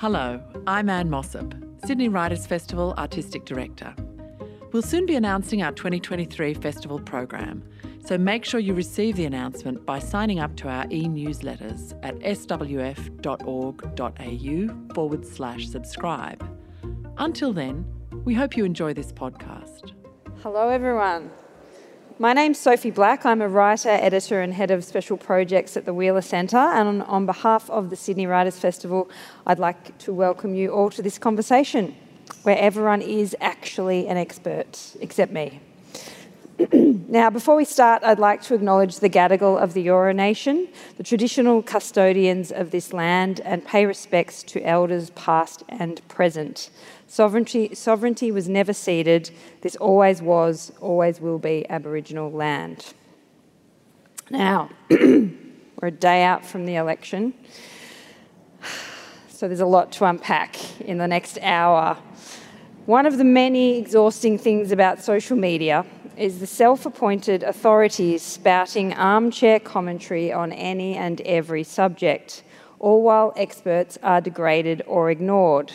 Hello, I'm Anne Mossop, Sydney Writers Festival Artistic Director. We'll soon be announcing our 2023 festival program, so make sure you receive the announcement by signing up to our e newsletters at swf.org.au forward slash subscribe. Until then, we hope you enjoy this podcast. Hello, everyone. My name's Sophie Black. I'm a writer, editor, and head of special projects at the Wheeler Centre. And on, on, behalf of the Sydney Writers Festival, I'd like to welcome you all to this conversation where everyone is actually an expert, except me. now, before we start, I'd like to acknowledge the Gadigal of the Eora Nation, the traditional custodians of this land, and pay respects to elders past and present. Sovereignty, sovereignty was never ceded. This always was, always will be Aboriginal land. Now, we're a day out from the election, so there's a lot to unpack in the next hour. One of the many exhausting things about social media is the self appointed authorities spouting armchair commentary on any and every subject, all while experts are degraded or ignored.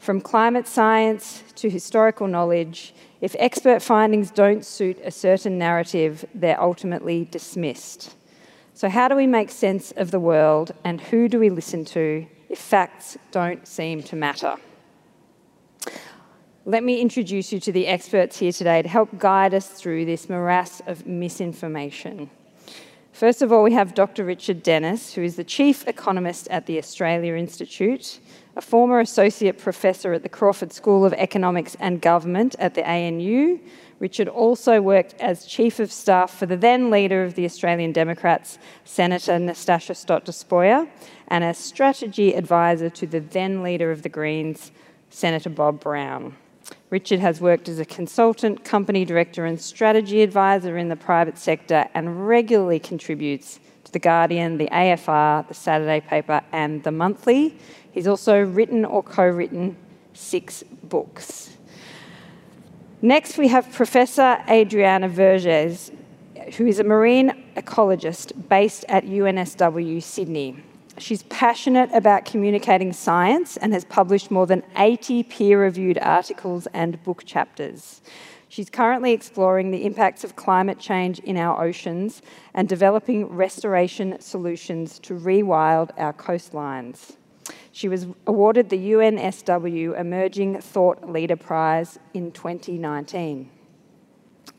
From climate science to historical knowledge, if expert findings don't suit a certain narrative, they're ultimately dismissed. So, how do we make sense of the world and who do we listen to if facts don't seem to matter? Let me introduce you to the experts here today to help guide us through this morass of misinformation. First of all, we have Dr. Richard Dennis, who is the Chief Economist at the Australia Institute a former associate professor at the Crawford School of Economics and Government at the ANU. Richard also worked as Chief of Staff for the then leader of the Australian Democrats, Senator Natasha Stott Despoja, and as strategy advisor to the then leader of the Greens, Senator Bob Brown. Richard has worked as a consultant, company director, and strategy advisor in the private sector and regularly contributes to The Guardian, the AFR, the Saturday paper, and The Monthly. He's also written or co written six books. Next, we have Professor Adriana Verges, who is a marine ecologist based at UNSW Sydney. She's passionate about communicating science and has published more than 80 peer reviewed articles and book chapters. She's currently exploring the impacts of climate change in our oceans and developing restoration solutions to rewild our coastlines. She was awarded the UNSW Emerging Thought Leader Prize in 2019.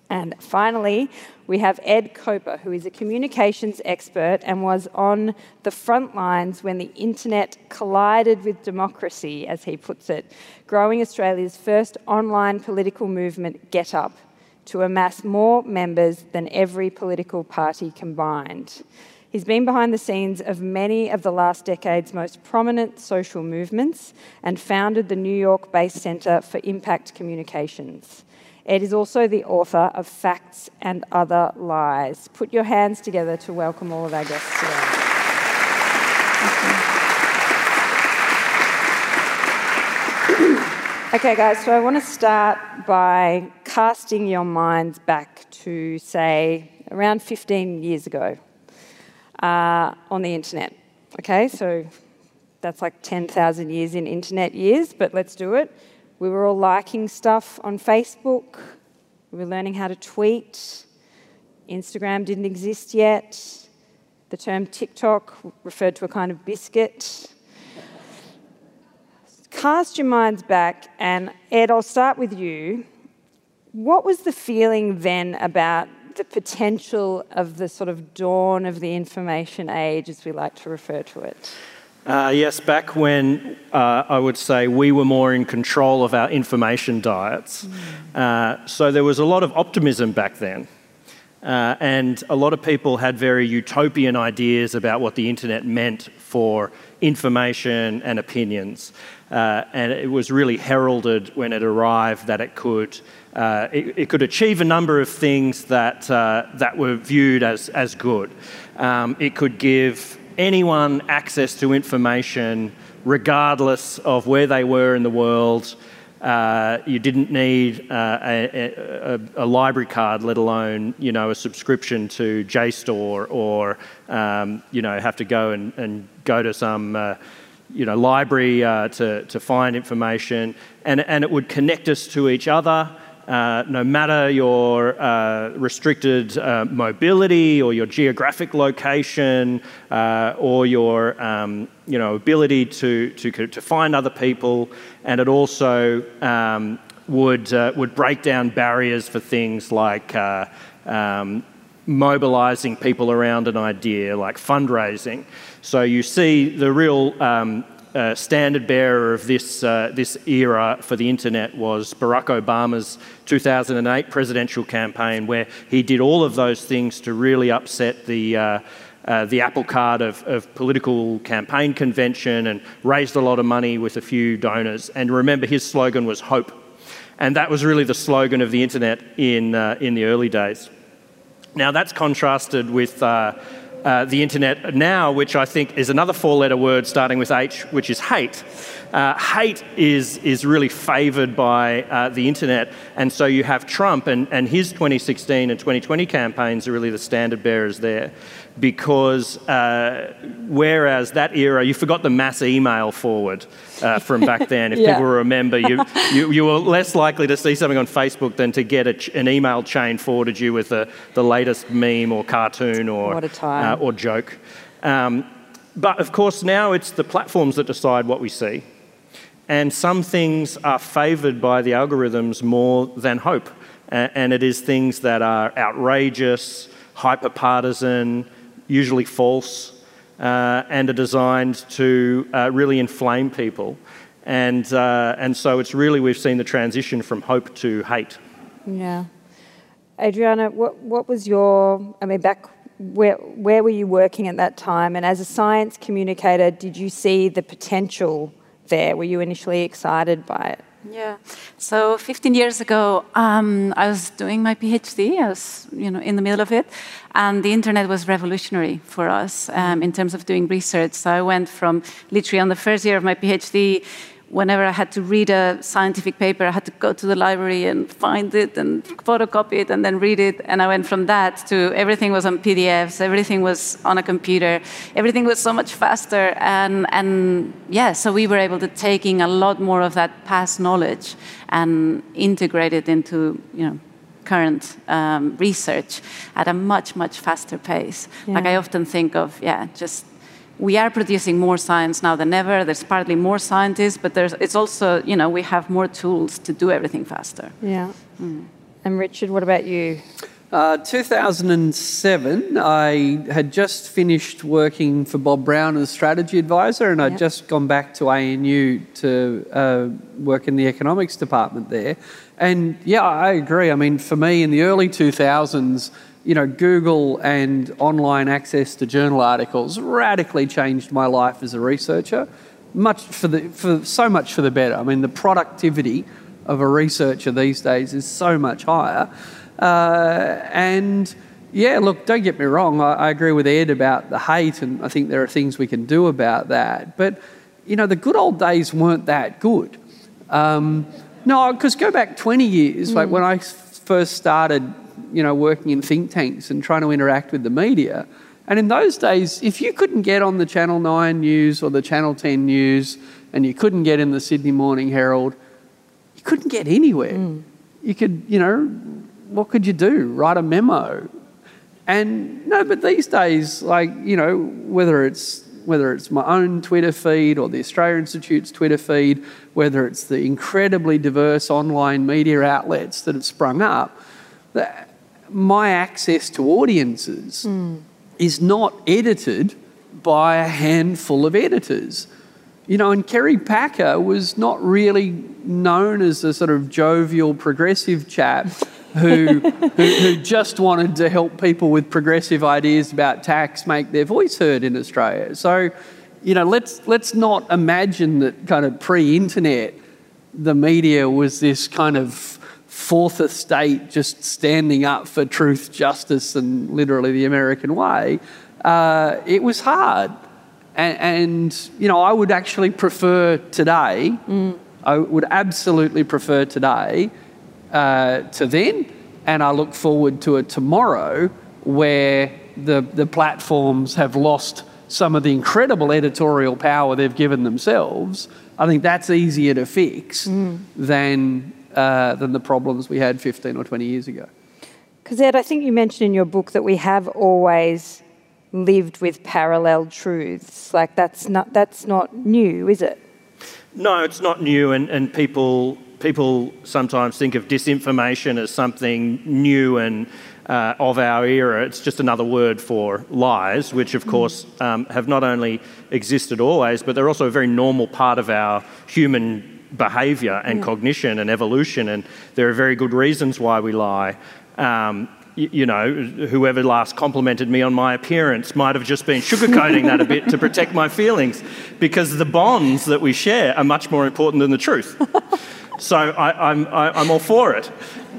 And finally, we have Ed Coper, who is a communications expert and was on the front lines when the internet collided with democracy, as he puts it, growing Australia's first online political movement, Get Up, to amass more members than every political party combined. He's been behind the scenes of many of the last decade's most prominent social movements and founded the New York based Centre for Impact Communications. Ed is also the author of Facts and Other Lies. Put your hands together to welcome all of our guests today. Okay, guys, so I want to start by casting your minds back to, say, around 15 years ago uh, on the internet. Okay, so that's like 10,000 years in internet years, but let's do it. We were all liking stuff on Facebook, we were learning how to tweet. Instagram didn't exist yet. The term TikTok referred to a kind of biscuit. Cast your minds back, and Ed, I'll start with you. What was the feeling then about the potential of the sort of dawn of the information age, as we like to refer to it? Uh, yes, back when uh, I would say we were more in control of our information diets. Mm. Uh, so there was a lot of optimism back then. Uh, and a lot of people had very utopian ideas about what the internet meant for information and opinions. Uh, and it was really heralded when it arrived that it could uh, it, it, could achieve a number of things that, uh, that were viewed as, as good. Um, it could give anyone access to information regardless of where they were in the world. Uh, you didn't need uh, a, a, a, library card, let alone you know a subscription to JSTOR, or um, you know have to go and, and go to some uh, you know, library uh, to, to find information, and, and it would connect us to each other. Uh, no matter your uh, restricted uh, mobility or your geographic location uh, or your um, you know, ability to, to, to find other people, and it also um, would, uh, would break down barriers for things like uh, um, mobilizing people around an idea, like fundraising. So you see the real um, uh, standard bearer of this, uh, this era for the internet was Barack Obama's 2008 presidential campaign, where he did all of those things to really upset the, uh, uh, the apple cart of, of, political campaign convention and raised a lot of money with a few donors. And remember, his slogan was hope. And that was really the slogan of the internet in, uh, in the early days. Now, that's contrasted with uh, the internet now, which I think is another four letter word starting with H, which is hate. Uh, hate is, is really favoured by uh, the internet, and so you have Trump, and, and his 2016 and 2020 campaigns are really the standard bearers there because uh, whereas that era, you forgot the mass email forward uh, from back then. If yeah. people remember, you, you, you, were less likely to see something on Facebook than to get ch- an email chain forwarded you with the, the latest meme or cartoon or, uh, or joke. Um, but of course, now it's the platforms that decide what we see. And some things are favoured by the algorithms more than hope. And it is things that are outrageous, hyper partisan, usually false, uh, and are designed to uh, really inflame people. And, uh, and so it's really, we've seen the transition from hope to hate. Yeah. Adriana, what, what was your, I mean, back where, where were you working at that time? And as a science communicator, did you see the potential there? Were you initially excited by it? Yeah. So 15 years ago, um, I was doing my PhD. I was, you know, in the middle of it, and the internet was revolutionary for us um, in terms of doing research. So I went from literally on the first year of my PhD whenever I had to read a scientific paper, I had to go to the library and find it and photocopy it and then read it. And I went from that to everything was on PDFs, everything was on a computer, everything was so much faster. And, and yeah, so we were able to taking a lot more of that past knowledge and integrate it into, you know, current um, research at a much, much faster pace. Yeah. Like I often think of, yeah, just we are producing more science now than ever. There's partly more scientists, but there's, it's also, you know, we have more tools to do everything faster. Yeah. Mm. And Richard, what about you? Uh, 2007, I had just finished working for Bob Brown as strategy advisor, and I'd just gone back to ANU to uh, work in the economics department there. And yeah, I agree. I mean, for me, in the early 2000s, you know, Google and online access to journal articles radically changed my life as a researcher. Much for the for so much for the better. I mean, the productivity of a researcher these days is so much higher. Uh, and yeah, look, don't get me wrong. I, I, agree with Ed about the hate, and I think there are things we can do about that. But you know, the good old days weren't that good. Um, no, because go back 20 years, mm. like when I first started you know, working in think tanks and trying to interact with the media. And in those days, if you couldn't get on the Channel 9 news or the Channel 10 news and you couldn't get in the Sydney Morning Herald, you couldn't get anywhere. Mm. You could, you know, what could you do? Write a memo. And no, but these days, like, you know, whether it's whether it's my own Twitter feed or the Australia Institute's Twitter feed, whether it's the incredibly diverse online media outlets that have sprung up, my access to audiences mm. is not edited by a handful of editors. You know, and Kerry Packer was not really known as a sort of jovial, progressive chap who, who, who, just wanted to help people with progressive ideas about tax make their voice heard in Australia. So, you know, let's, let's not imagine that kind of pre internet the media was this kind of fourth estate just standing up for truth, justice, and literally the American way, uh, it was hard. And, and, you know, I would actually prefer today, mm. I would absolutely prefer today uh, to then, and I look forward to a tomorrow where the, the platforms have lost some of the incredible editorial power they've given themselves, I think that's easier to fix mm. than, uh, than the problems we had 15 or 20 years ago. Because, Ed, I think you mentioned in your book that we have always lived with parallel truths. Like, that's not, that's not new, is it? No, it's not new, and, and people, people sometimes think of disinformation as something new and uh, of our era. It's just another word for lies, which of course um, have not only existed always, but they're also a very normal part of our human behaviour and cognition and evolution, and there are very good reasons why we lie. Um, you know, whoever last complimented me on my appearance might have just been sugarcoating that a bit to protect my feelings because the bonds that we share are much more important than the truth. So I, I'm, I'm all for it.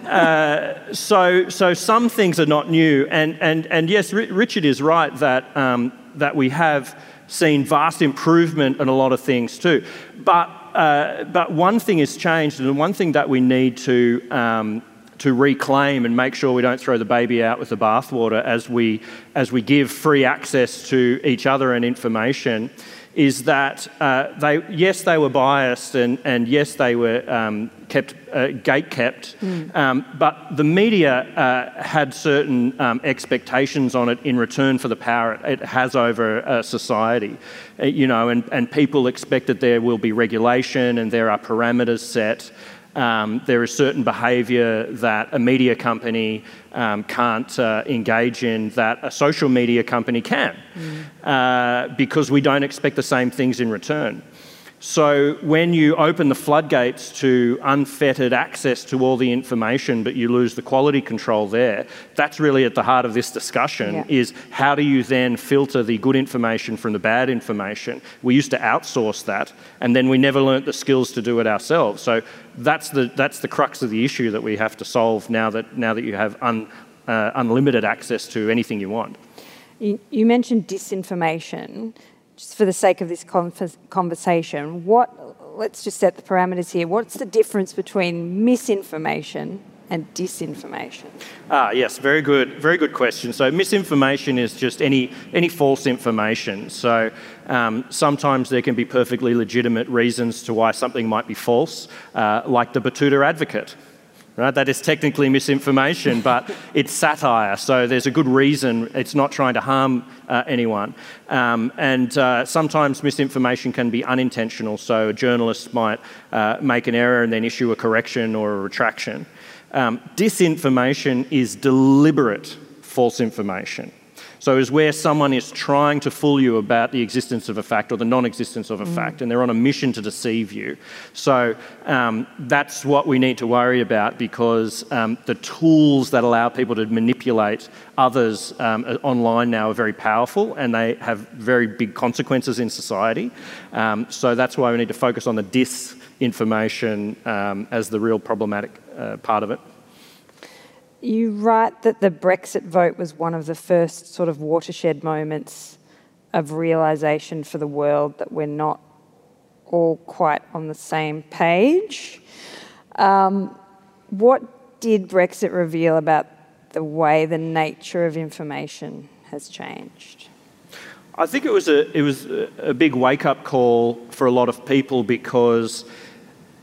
Uh, so, so some things are not new. And, and, and yes, R- Richard is right that, um, that we have seen vast improvement in a lot of things too. But, uh, but one thing has changed, and one thing that we need to, um, to reclaim and make sure we don't throw the baby out with the bathwater as we, as we give free access to each other and information is that uh, they, yes, they were biased and, and yes, they were um, kept, uh, gate kept, mm. um, but the media uh, had certain um, expectations on it in return for the power it has over uh, society. Uh, you know, and, and people expect that there will be regulation and there are parameters set. Um, there is certain behaviour that a media company um, can't uh, engage in that a social media company can, mm. uh, because we don't expect the same things in return. So, when you open the floodgates to unfettered access to all the information, but you lose the quality control there, that's really at the heart of this discussion yeah. is how do you then filter the good information from the bad information? We used to outsource that, and then we never learnt the skills to do it ourselves. So, that's the, that's the crux of the issue that we have to solve now that, now that you have un, uh, unlimited access to anything you want. You, you mentioned disinformation just for the sake of this conversation, what, let's just set the parameters here. What's the difference between misinformation and disinformation? Ah, yes, very good, very good question. So misinformation is just any any false information. So um, sometimes there can be perfectly legitimate reasons to why something might be false, uh, like the Betoota Advocate. Right? That is technically misinformation, but it's satire, so there's a good reason. It's not trying to harm uh, anyone. Um, and uh, sometimes misinformation can be unintentional, so a journalist might uh, make an error and then issue a correction or a retraction. Um, disinformation is deliberate false information. So is where someone is trying to fool you about the existence of a fact or the non-existence of a mm. fact, and they're on a mission to deceive you. So um, that's what we need to worry about because um, the tools that allow people to manipulate others um, online now are very powerful, and they have very big consequences in society. Um, so that's why we need to focus on the disinformation um, as the real problematic uh, part of it. You write that the Brexit vote was one of the first sort of watershed moments of realization for the world that we're not all quite on the same page. Um, what did Brexit reveal about the way the nature of information has changed? I think it was a it was a big wake up call for a lot of people because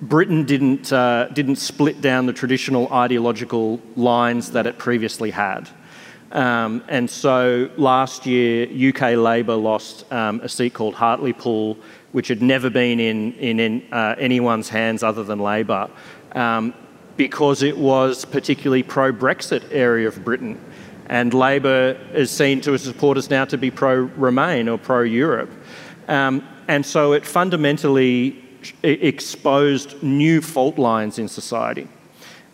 Britain didn't, uh, didn't split down the traditional ideological lines that it previously had. Um, and so last year, UK Labor lost um, a seat called Hartlepool, which had never been in, in, in uh, anyone's hands other than Labor, um, because it was particularly pro Brexit area of Britain. And Labor is seen to its supporters now to be pro Remain or pro Europe. Um, and so it fundamentally exposed new fault lines in society.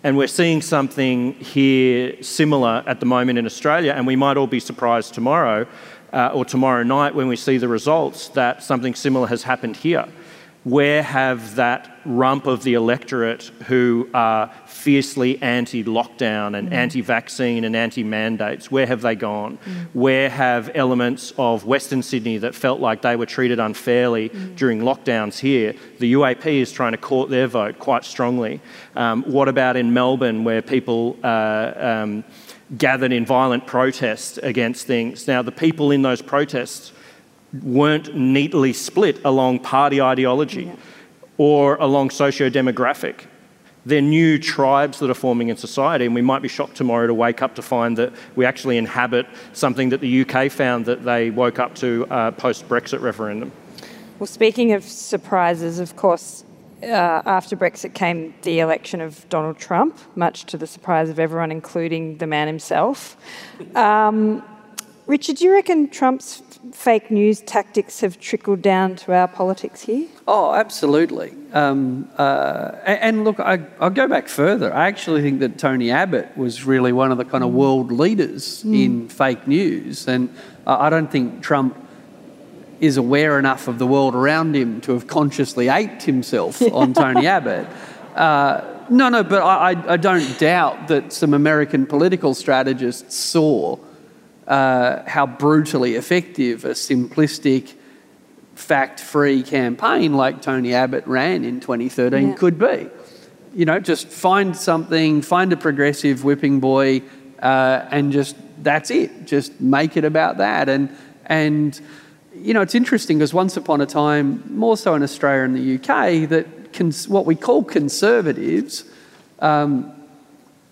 And we're seeing something here similar at the moment in Australia, and we might all be surprised tomorrow uh, or tomorrow night when we see the results that something similar has happened here where have that rump of the electorate who are fiercely anti lockdown and mm. anti vaccine and anti mandates, where have they gone? Mm. Where have elements of Western Sydney that felt like they were treated unfairly mm. during lockdowns here? The UAP is trying to court their vote quite strongly. Um, what about in Melbourne, where people uh, um, gathered in violent protest against things? Now, the people in those protests weren't neatly split along party ideology yeah. or along socio demographic. They're new tribes that are forming in society, and we might be shocked tomorrow to wake up to find that we actually inhabit something that the UK found that they woke up to uh, post Brexit referendum. Well, speaking of surprises, of course, uh, after Brexit came the election of Donald Trump, much to the surprise of everyone, including the man himself. Um, Richard, do you reckon Trump's fake news tactics have trickled down to our politics here? Oh, absolutely. Um, uh, and, and, look, I, will go back further. I actually think that Tony Abbott was really one of the kind of mm. world leaders mm. in fake news. And I don't think Trump is aware enough of the world around him to have consciously aped himself on Tony Abbott. Uh, no, no, but I, I, don't doubt that some American political strategists saw uh, how brutally effective a simplistic, fact free campaign like Tony Abbott ran in 2013 yeah. could be. You know, just find something, find a progressive whipping boy, uh, and just that's it. Just make it about that. And, and you know, it's interesting because once upon a time, more so in Australia and the UK, that cons- what we call conservatives, um,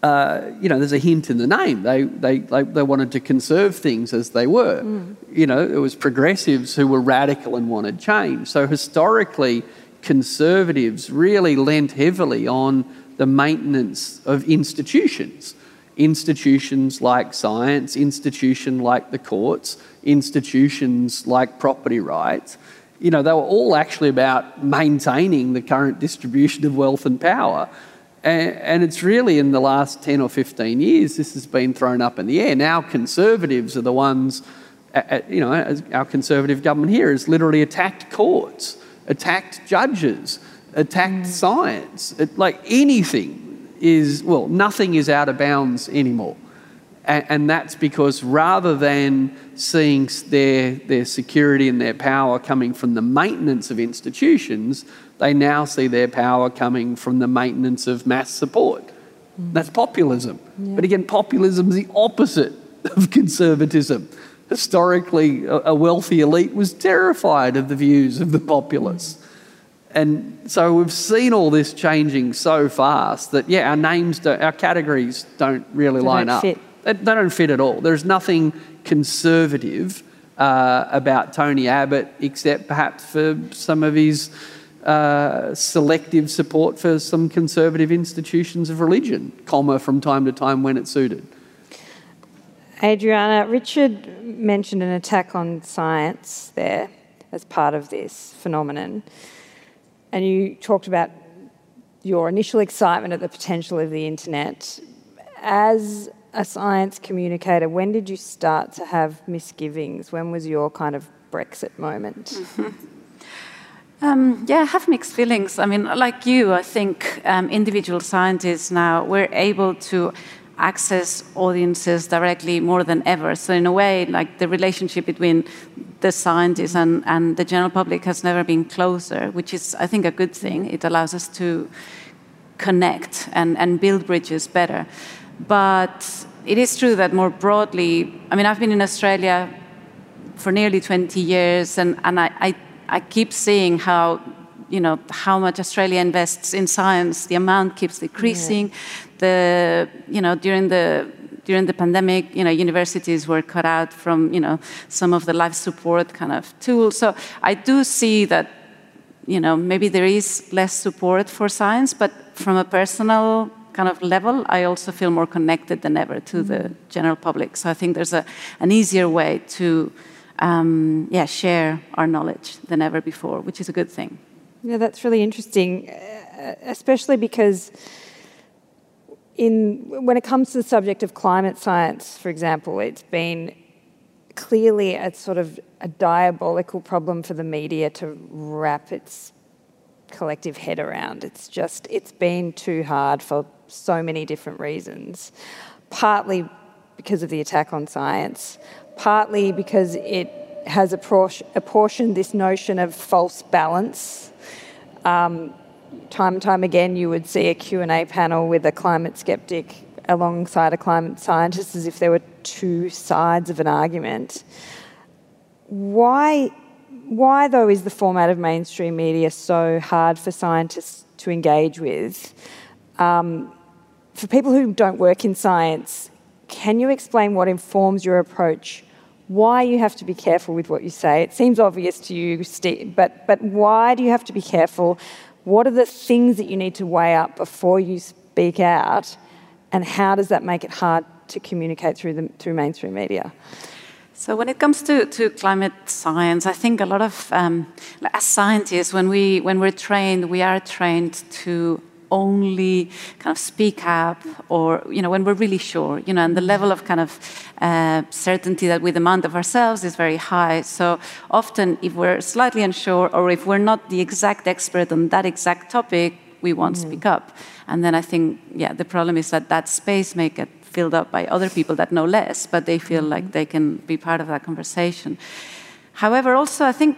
uh, you know, there's a hint in the name. They, they, they, they, wanted to conserve things as they were. Mm. You know, it was progressives who were radical and wanted change. So historically, conservatives really lent heavily on the maintenance of institutions. Institutions like science, institutions like the courts, institutions like property rights. You know, they were all actually about maintaining the current distribution of wealth and power. And, and, it's really in the last 10 or 15 years, this has been thrown up in the air. Now, conservatives are the ones, you know, our conservative government here has literally attacked courts, attacked judges, attacked mm. science. It, like anything is, well, nothing is out of bounds anymore. And, and that's because rather than seeing their, their security and their power coming from the maintenance of institutions, they now see their power coming from the maintenance of mass support. Mm. That's populism. Yeah. But again, populism is the opposite of conservatism. Historically, a wealthy elite was terrified of the views of the populace. And so we've seen all this changing so fast that, yeah, our names, our categories don't really they line don't up. Fit. They, they don't fit at all. There's nothing conservative uh, about Tony Abbott except perhaps for some of his uh, selective support for some conservative institutions of religion, comma, from time to time when it suited. Adriana, Richard mentioned an attack on science there as part of this phenomenon. And you talked about your initial excitement at the potential of the internet. As a science communicator, when did you start to have misgivings? When was your kind of Brexit moment? Mm-hmm. Um, yeah, I have mixed feelings. I mean, like you, I think um, individual scientists now we're able to access audiences directly more than ever. So in a way, like the relationship between the scientists and, and the general public has never been closer, which is, I think, a good thing. It allows us to connect and, and build bridges better. But it is true that more broadly, I mean, I've been in Australia for nearly 20 years, and, and I, I I keep seeing how you know how much Australia invests in science. The amount keeps decreasing. Yeah. The you know during the during the pandemic, you know, universities were cut out from you know some of the life support kind of tools. So I do see that you know maybe there is less support for science, but from a personal kind of level, I also feel more connected than ever to mm -hmm. the general public. So I think there's a, an easier way to um, yeah, share our knowledge than ever before, which is a good thing. Yeah, that's really interesting, uh, especially because in when it comes to the subject of climate science, for example, it's been clearly a sort of a diabolical problem for the media to wrap its collective head around. It's just it's been too hard for so many different reasons. Partly because of the attack on science, partly because it has apportioned this notion of false balance. Um, time and time again, you would see a Q&A panel with a climate skeptic alongside a climate scientist as if there were two sides of an argument. Why why, though, is the format of mainstream media so hard for scientists to engage with? Um, for people who don't work in science, can you explain what informs your approach? Why you have to be careful with what you say? It seems obvious to you, Steve, but, but why do you have to be careful? What are the things that you need to weigh up before you speak out? And how does that make it hard to communicate through, the, through mainstream media? So when it comes to, to climate science, I think a lot of um, as scientists, when we when we're trained, we are trained to only kind of speak up, or you know, when we're really sure, you know, and the level of kind of uh, certainty that we demand of ourselves is very high. So often, if we're slightly unsure, or if we're not the exact expert on that exact topic, we won't mm. speak up. And then I think, yeah, the problem is that that space may get filled up by other people that know less, but they feel like they can be part of that conversation. However, also, I think,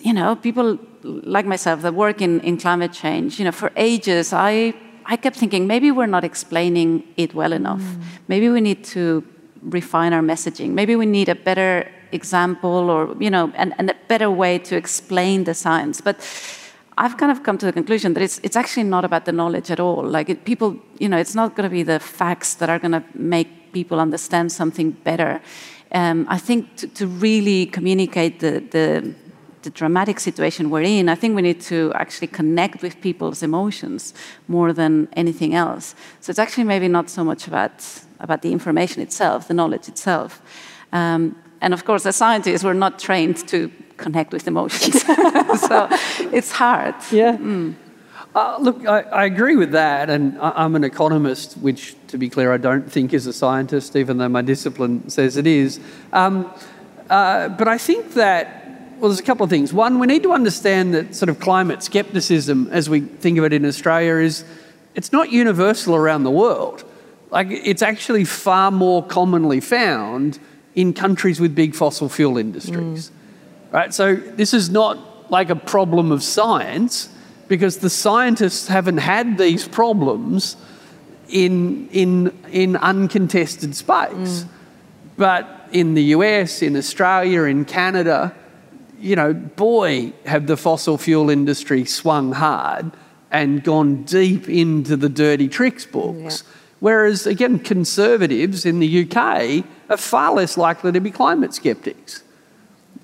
you know, people like myself that work in, in climate change, you know, for ages, I, I kept thinking maybe we're not explaining it well enough. Mm. Maybe we need to refine our messaging. Maybe we need a better example or, you know, and, and a better way to explain the science. But I've kind of come to the conclusion that it's, it's actually not about the knowledge at all. Like it, people, you know, it's not going to be the facts that are going to make people understand something better. Um, I think to, to, really communicate the, the, the dramatic situation we're in, I think we need to actually connect with people's emotions more than anything else. So it's actually maybe not so much about about the information itself, the knowledge itself. Um, and of course, as scientists, we're not trained to connect with emotions. so it's hard. Yeah. Mm. Uh, look, I, I, agree with that, and I, am an economist, which, to be clear, I don't think is a scientist, even though my discipline says it is. Um, uh, but I think that, well, there's a couple of things. One, we need to understand that sort of climate skepticism, as we think of it in Australia, is it's not universal around the world. Like, it's actually far more commonly found in countries with big fossil fuel industries. Mm. Right? So this is not like a problem of science because the scientists haven't had these problems in, in, in uncontested space. Mm. But in the US, in Australia, in Canada, you know, boy, have the fossil fuel industry swung hard and gone deep into the dirty tricks books. Yeah. Whereas, again, conservatives in the UK are far less likely to be climate skeptics.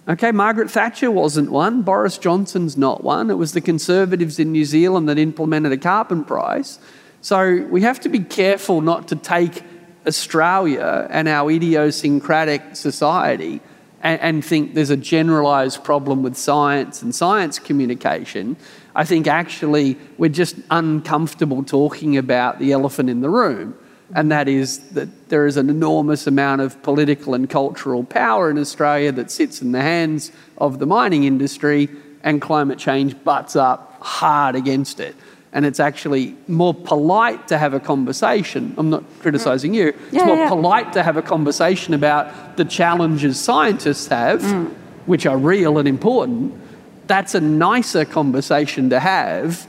Okay, Margaret Thatcher wasn't one, Boris Johnson's not one. It was the Conservatives in New Zealand that implemented a carbon price. So we have to be careful not to take Australia and our idiosyncratic society and, and think there's a generalised problem with science and science communication. I think actually we're just uncomfortable talking about the elephant in the room and that is that there is an enormous amount of political and cultural power in Australia that sits in the hands of the mining industry, and climate change butts up hard against it. And it's actually more polite to have a conversation. I'm not criticising you. It's yeah, more yeah. polite to have a conversation about the challenges scientists have, mm. which are real and important. That's a nicer conversation to have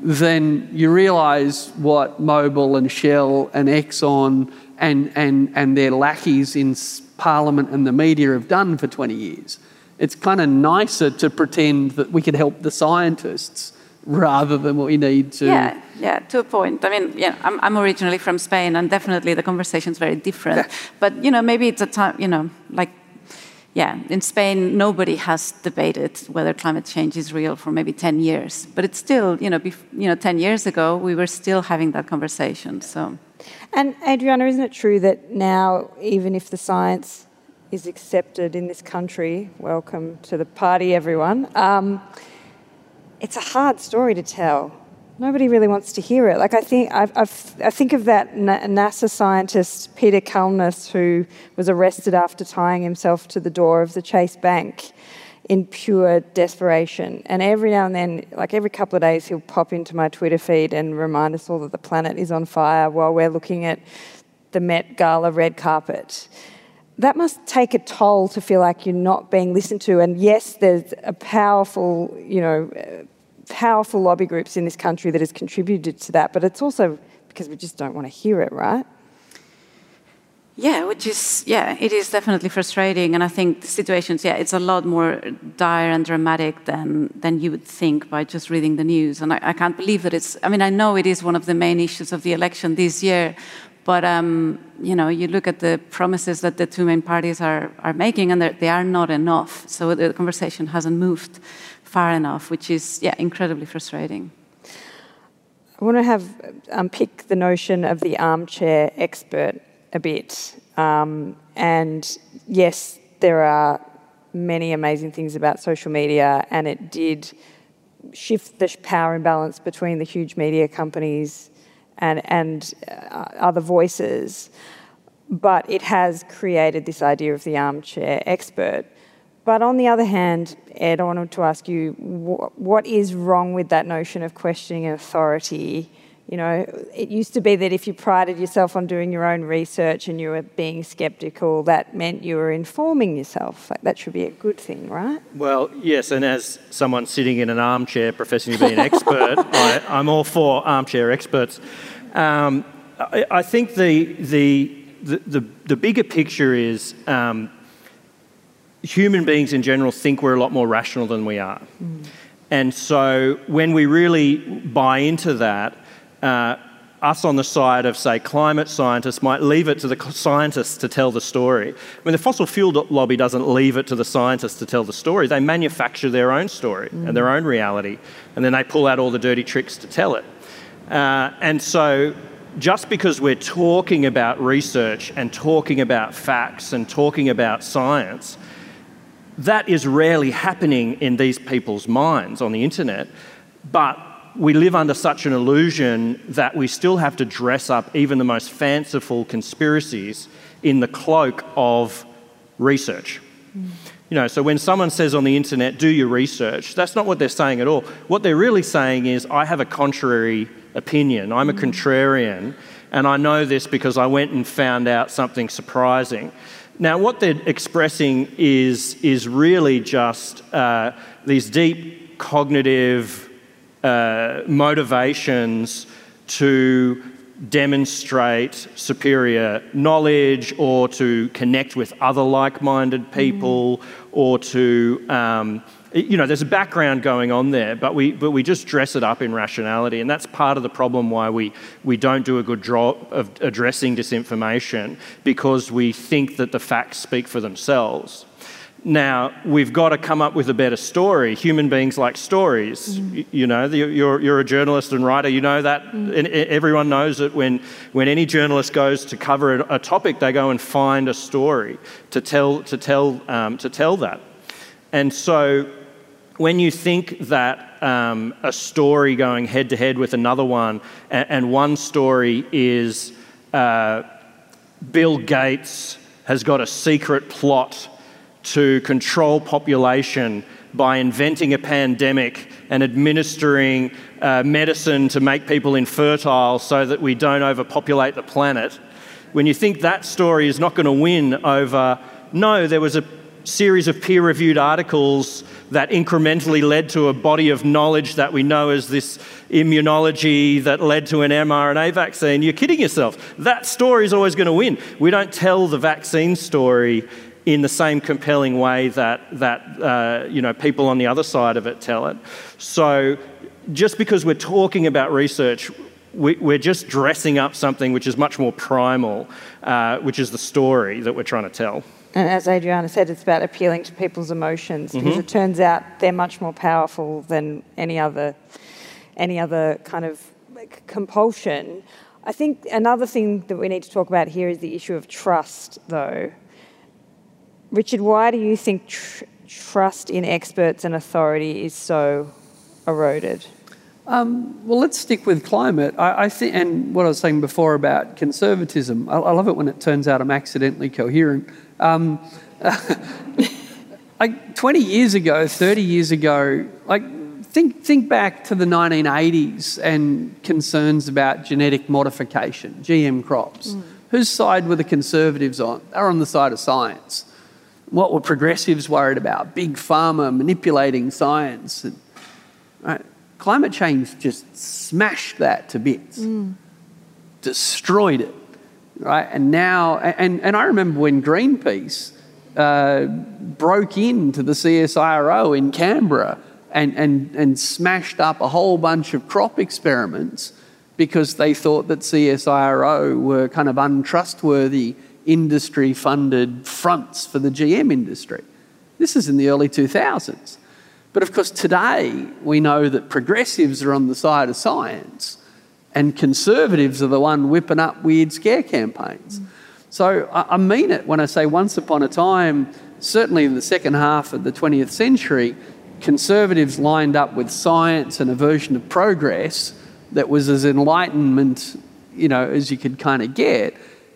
than you realise what Mobil and Shell and Exxon and, and, and their lackeys in Parliament and the media have done for 20 years. It's kind of nicer to pretend that we can help the scientists rather than what we need to. Yeah, yeah, to a point. I mean, yeah, I'm, I'm originally from Spain, and definitely the conversation is very different. Yeah. But you know, maybe it's a time, you know, like yeah, in Spain, nobody has debated whether climate change is real for maybe 10 years. But it's still, you know, you know 10 years ago, we were still having that conversation. So. And Adriana, isn't it true that now, even if the science is accepted in this country, welcome to the party, everyone, um, it's a hard story to tell nobody really wants to hear it. Like I think I've, I've, i think of that NASA scientist Peter Kalmus who was arrested after tying himself to the door of the Chase Bank in pure desperation. And every now and then, like every couple of days, he'll pop into my Twitter feed and remind us all that the planet is on fire while we're looking at the Met Gala red carpet. That must take a toll to feel like you're not being listened to. And yes, there's a powerful, you know, powerful lobby groups in this country that has contributed to that, but it's also because we just don't want to hear it, right? Yeah, which is yeah, it is definitely frustrating, and I think the situations yeah, it's a lot more dire and dramatic than than you would think by just reading the news. And I, I can't believe that it's. I mean, I know it is one of the main issues of the election this year, but um, you know, you look at the promises that the two main parties are are making, and they are not enough. So the conversation hasn't moved far enough, which is yeah, incredibly frustrating. I want to have unpick the notion of the armchair expert a bit. Um, and yes, there are many amazing things about social media, and it did shift the power imbalance between the huge media companies and, and uh, other voices. But it has created this idea of the armchair expert. But on the other hand, Ed, I wanted to ask you wh- what is wrong with that notion of questioning authority? You know, it used to be that if you prided yourself on doing your own research and you were being skeptical, that meant you were informing yourself. Like, that should be a good thing, right? Well, yes, and as someone sitting in an armchair professing to be an expert, I, am all for armchair experts. Um, I, I, think the, the, the, the, bigger picture is um, human beings in general think we're a lot more rational than we are. Mm. And so when we really buy into that, uh, us on the side of, say, climate scientists might leave it to the scientists to tell the story. I mean, the fossil fuel lobby doesn't leave it to the scientists to tell the story. They manufacture their own story mm. and their own reality, and then they pull out all the dirty tricks to tell it. Uh, and so, just because we're talking about research and talking about facts and talking about science, that is rarely happening in these people's minds on the internet. But we live under such an illusion that we still have to dress up even the most fanciful conspiracies in the cloak of research. Mm. You know, so when someone says on the internet, do your research, that's not what they're saying at all. What they're really saying is, I have a contrary opinion, I'm a mm. contrarian, and I know this because I went and found out something surprising. Now, what they're expressing is, is really just uh, these deep cognitive uh, motivations to demonstrate superior knowledge or to connect with other like minded people mm. or to. Um, you know, there's a background going on there, but we, but we just dress it up in rationality. And that's part of the problem why we, we don't do a good job of addressing disinformation because we think that the facts speak for themselves. Now, we've got to come up with a better story. Human beings like stories. Mm. You, know, you're, you're a journalist and writer, you know that. Mm. And everyone knows that when, when any journalist goes to cover a, topic, they go and find a story to tell, to tell, um, to tell that. And so when you think that um, a story going head to head with another one, and, and one story is uh, Bill Gates has got a secret plot to control population by inventing a pandemic and administering uh, medicine to make people infertile so that we don't overpopulate the planet, when you think that story is not going to win over, no, there was a series of peer reviewed articles that incrementally led to a body of knowledge that we know as this immunology that led to an mRNA vaccine. You're kidding yourself. That story is always going to win. We don't tell the vaccine story in the same compelling way that, that uh, you know, people on the other side of it tell it. So just because we're talking about research, we, are just dressing up something which is much more primal, uh, which is the story that we're trying to tell. And as Adriana said, it's about appealing to people's emotions because mm-hmm. it turns out they're much more powerful than any other, any other kind of compulsion. I think another thing that we need to talk about here is the issue of trust, though. Richard, why do you think tr- trust in experts and authority is so eroded? Um, well, let's stick with climate. I, I think, and what I was saying before about conservatism. I, I, love it when it turns out I'm accidentally coherent. Um, like 20 years ago, 30 years ago, like think think back to the 1980s and concerns about genetic modification, GM crops. Mm. Whose side were the conservatives on? They were on the side of science. What were progressives worried about? Big pharma manipulating science. And, right? Climate change just smashed that to bits, mm. destroyed it. right? And now, and, and I remember when Greenpeace uh, broke into the CSIRO in Canberra and, and, and smashed up a whole bunch of crop experiments because they thought that CSIRO were kind of untrustworthy industry funded fronts for the GM industry. This is in the early 2000s. But of course, today we know that progressives are on the side of science and conservatives are the one whipping up weird scare campaigns. Mm. So I, I mean it when I say once upon a time, certainly in the second half of the 20th century, conservatives lined up with science and a version of progress that was as enlightenment, you know, as you could kind of get.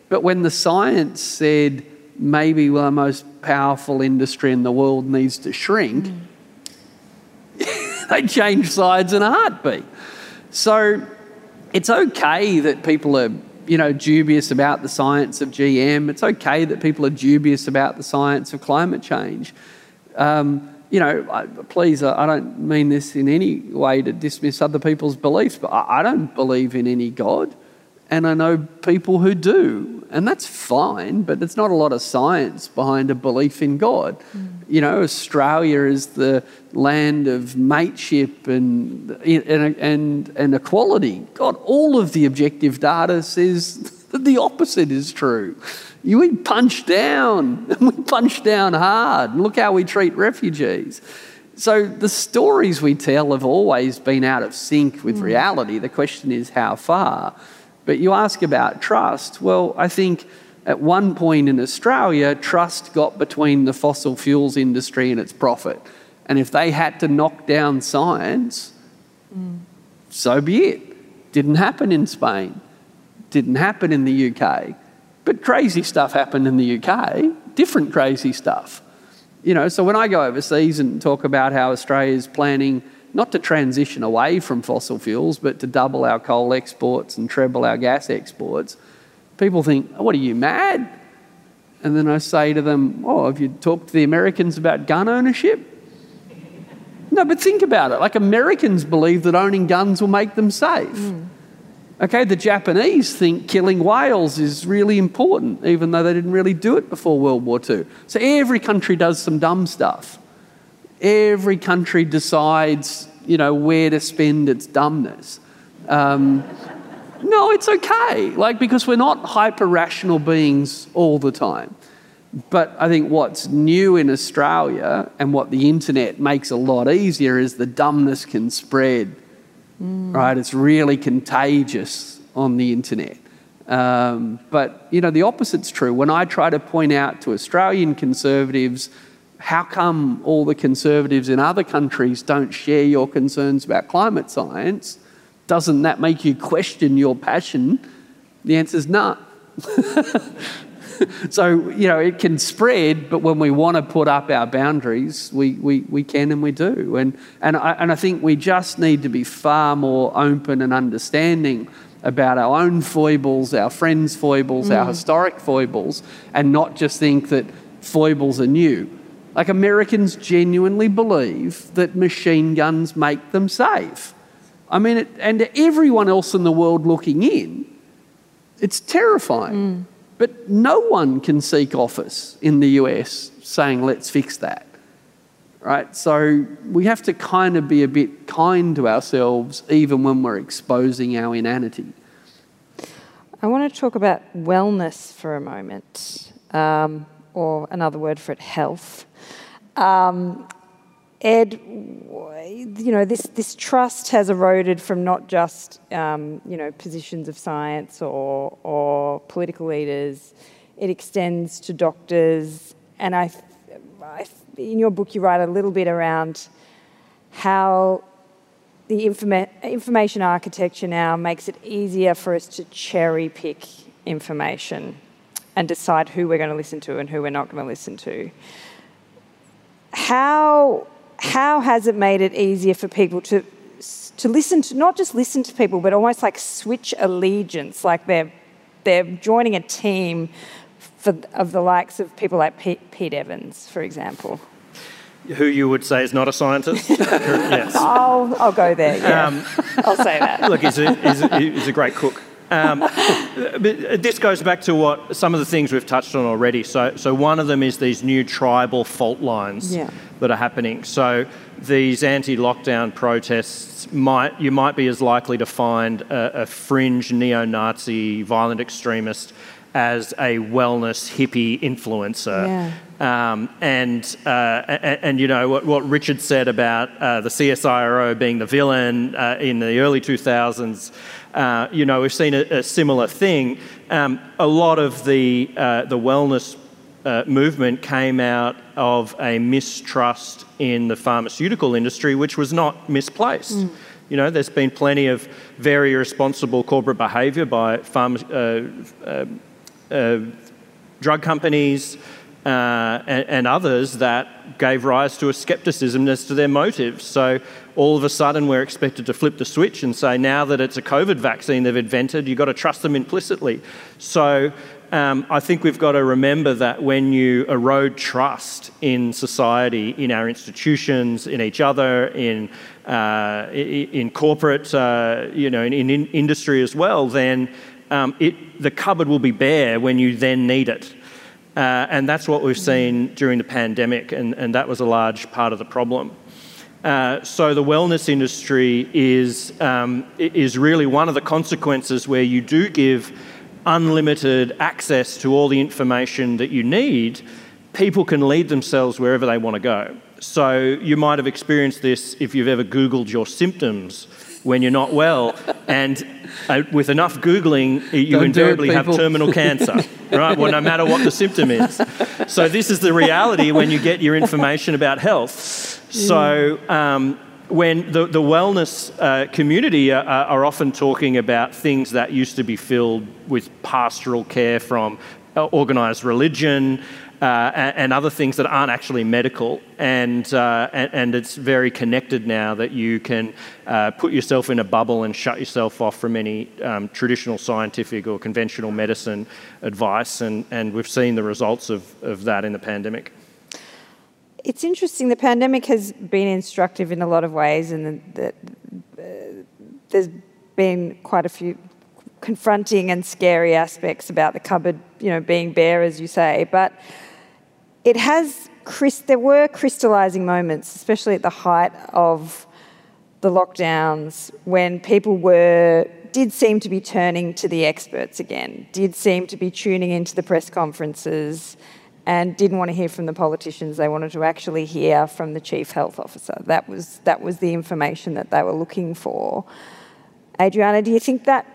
But when the science said maybe the most powerful industry in the world needs to shrink, mm. they changed sides in a heartbeat. So it's okay that people are you know, dubious about the science of GM. It's okay that people are dubious about the science of climate change. Um, you know, I, please, I don't mean this in any way to dismiss other people's beliefs, but I, I don't believe in any God. And I know people who do, and that's fine, but there's not a lot of science behind a belief in God. Mm. You know, Australia is the land of mateship and, and, and, and equality. God, all of the objective data says that the opposite is true. We punch down, and we punch down hard. And Look how we treat refugees. So the stories we tell have always been out of sync with mm. reality. The question is how far. But you ask about trust. Well, I think at one point in Australia, trust got between the fossil fuels industry and its profit. And if they had to knock down science, mm. so be it. Didn't happen in Spain, didn't happen in the UK. But crazy stuff happened in the UK, different crazy stuff. You know, so when I go overseas and talk about how Australia is planning not to transition away from fossil fuels, but to double our coal exports and treble our gas exports, people think, oh, What are you, mad? And then I say to them, Oh, have you talked to the Americans about gun ownership? No, but think about it. Like, Americans believe that owning guns will make them safe. Mm. Okay, the Japanese think killing whales is really important, even though they didn't really do it before World War II. So every country does some dumb stuff every country decides, you know, where to spend its dumbness. Um, no, it's okay, like because we're not hyper rational beings all the time. But I think what's new in Australia and what the internet makes a lot easier is the dumbness can spread. Mm. Right? It's really contagious on the internet. Um, but you know the opposite's true. When I try to point out to Australian conservatives how come all the conservatives in other countries don't share your concerns about climate science? Doesn't that make you question your passion? The answer is no. so, you know, it can spread, but when we want to put up our boundaries, we, we, we can and we do. And, and, I, and I think we just need to be far more open and understanding about our own foibles, our friends' foibles, mm. our historic foibles, and not just think that foibles are new. Like Americans genuinely believe that machine guns make them safe. I mean, it, and to everyone else in the world looking in, it's terrifying. Mm. But no one can seek office in the US saying, let's fix that. Right? So we have to kind of be a bit kind to ourselves even when we're exposing our inanity. I want to talk about wellness for a moment, um, or another word for it, health. Um, Ed, you know, this, this trust has eroded from not just, um, you know, positions of science or, or political leaders. It extends to doctors. And I, I, in your book, you write a little bit around how the informa- information architecture now makes it easier for us to cherry pick information and decide who we're going to listen to and who we're not going to listen to how, how has it made it easier for people to, to listen to, not just listen to people, but almost like switch allegiance, like they're, they're joining a team for, of the likes of people like Pete, Pete Evans, for example? Who you would say is not a scientist? yes. I'll, I'll go there, yeah. Um, I'll say that. Look, he's a, he's, a, he's a great cook. Um, this goes back to what some of the things we've touched on already. So, so one of them is these new tribal fault lines Yeah. that are happening. So these anti-lockdown protests might you might be as likely to find a, a fringe neo-Nazi violent extremist as a wellness hippie influencer. Yeah. Um, and, uh, and, you know, what, what Richard said about uh, the CSIRO being the villain uh, in the early 2000s, uh, you know, we've seen a, a similar thing. Um, a lot of the, uh, the wellness uh, movement came out of a mistrust in the pharmaceutical industry, which was not misplaced. You know, there's been plenty of very irresponsible corporate behaviour by pharma, uh, drug companies uh, and, and, others that gave rise to a skepticism as to their motives. So all of a sudden, we're expected to flip the switch and say, now that it's a COVID vaccine they've invented, you've got to trust them implicitly. So um, I think we've got to remember that when you erode trust in society, in our institutions, in each other, in uh, in corporate, uh, you know, in, in industry as well, then um, it, the cupboard will be bare when you then need it. Uh, and that's what we've seen during the pandemic, and, and that was a large part of the problem. Uh, so the wellness industry is, um, is really one of the consequences where you do give unlimited access to all the information that you need, people can lead themselves wherever they want to go. So you might have experienced this if you've ever Googled your symptoms when you're not well, and uh, with enough Googling, you Don't it, invariably have terminal cancer, right? Well, no matter what the symptom is. So, this is the reality when you get your information about health. So, um, when the, the wellness uh, community are, are often talking about things that used to be filled with pastoral care from uh, organised religion, uh, and, other things that aren't actually medical. And, uh, and, and, it's very connected now that you can uh, put yourself in a bubble and shut yourself off from any um, traditional scientific or conventional medicine advice. And, and we've seen the results of, of that in the pandemic. It's interesting. The pandemic has been instructive in a lot of ways, and the, the, uh, there's been quite a few confronting and scary aspects about the cupboard, you know, being bare, as you say. But it has, there were crystallising moments, especially at the height of the lockdowns, when people were did seem to be turning to the experts again, did seem to be tuning into the press conferences, and didn't want to hear from the politicians. They wanted to actually hear from the chief health officer. That was that was the information that they were looking for. Adriana, do you think that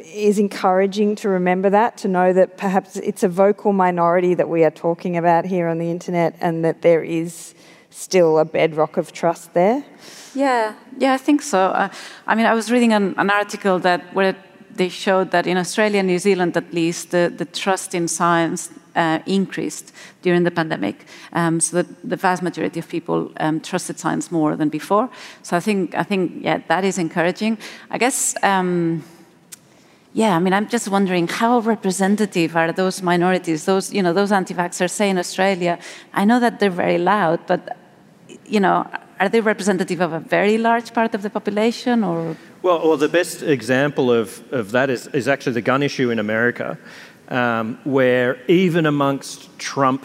is encouraging to remember that, to know that perhaps it's a vocal minority that we are talking about here on the internet and that there is still a bedrock of trust there? Yeah, yeah, I think so. Uh, I mean, I was reading an, an article that where they showed that in Australia and New Zealand, at least, the, the trust in science uh, increased during the pandemic. Um, so that the vast majority of people um, trusted science more than before. So I think, I think, yeah, that is encouraging. I guess. Um, yeah, I mean, I'm just wondering how representative are those minorities, those, you know, those anti-vaxxers, say in Australia. I know that they're very loud, but, you know, are they representative of a very large part of the population or? Well, well the best example of, of that is, is actually the gun issue in America, um, where even amongst Trump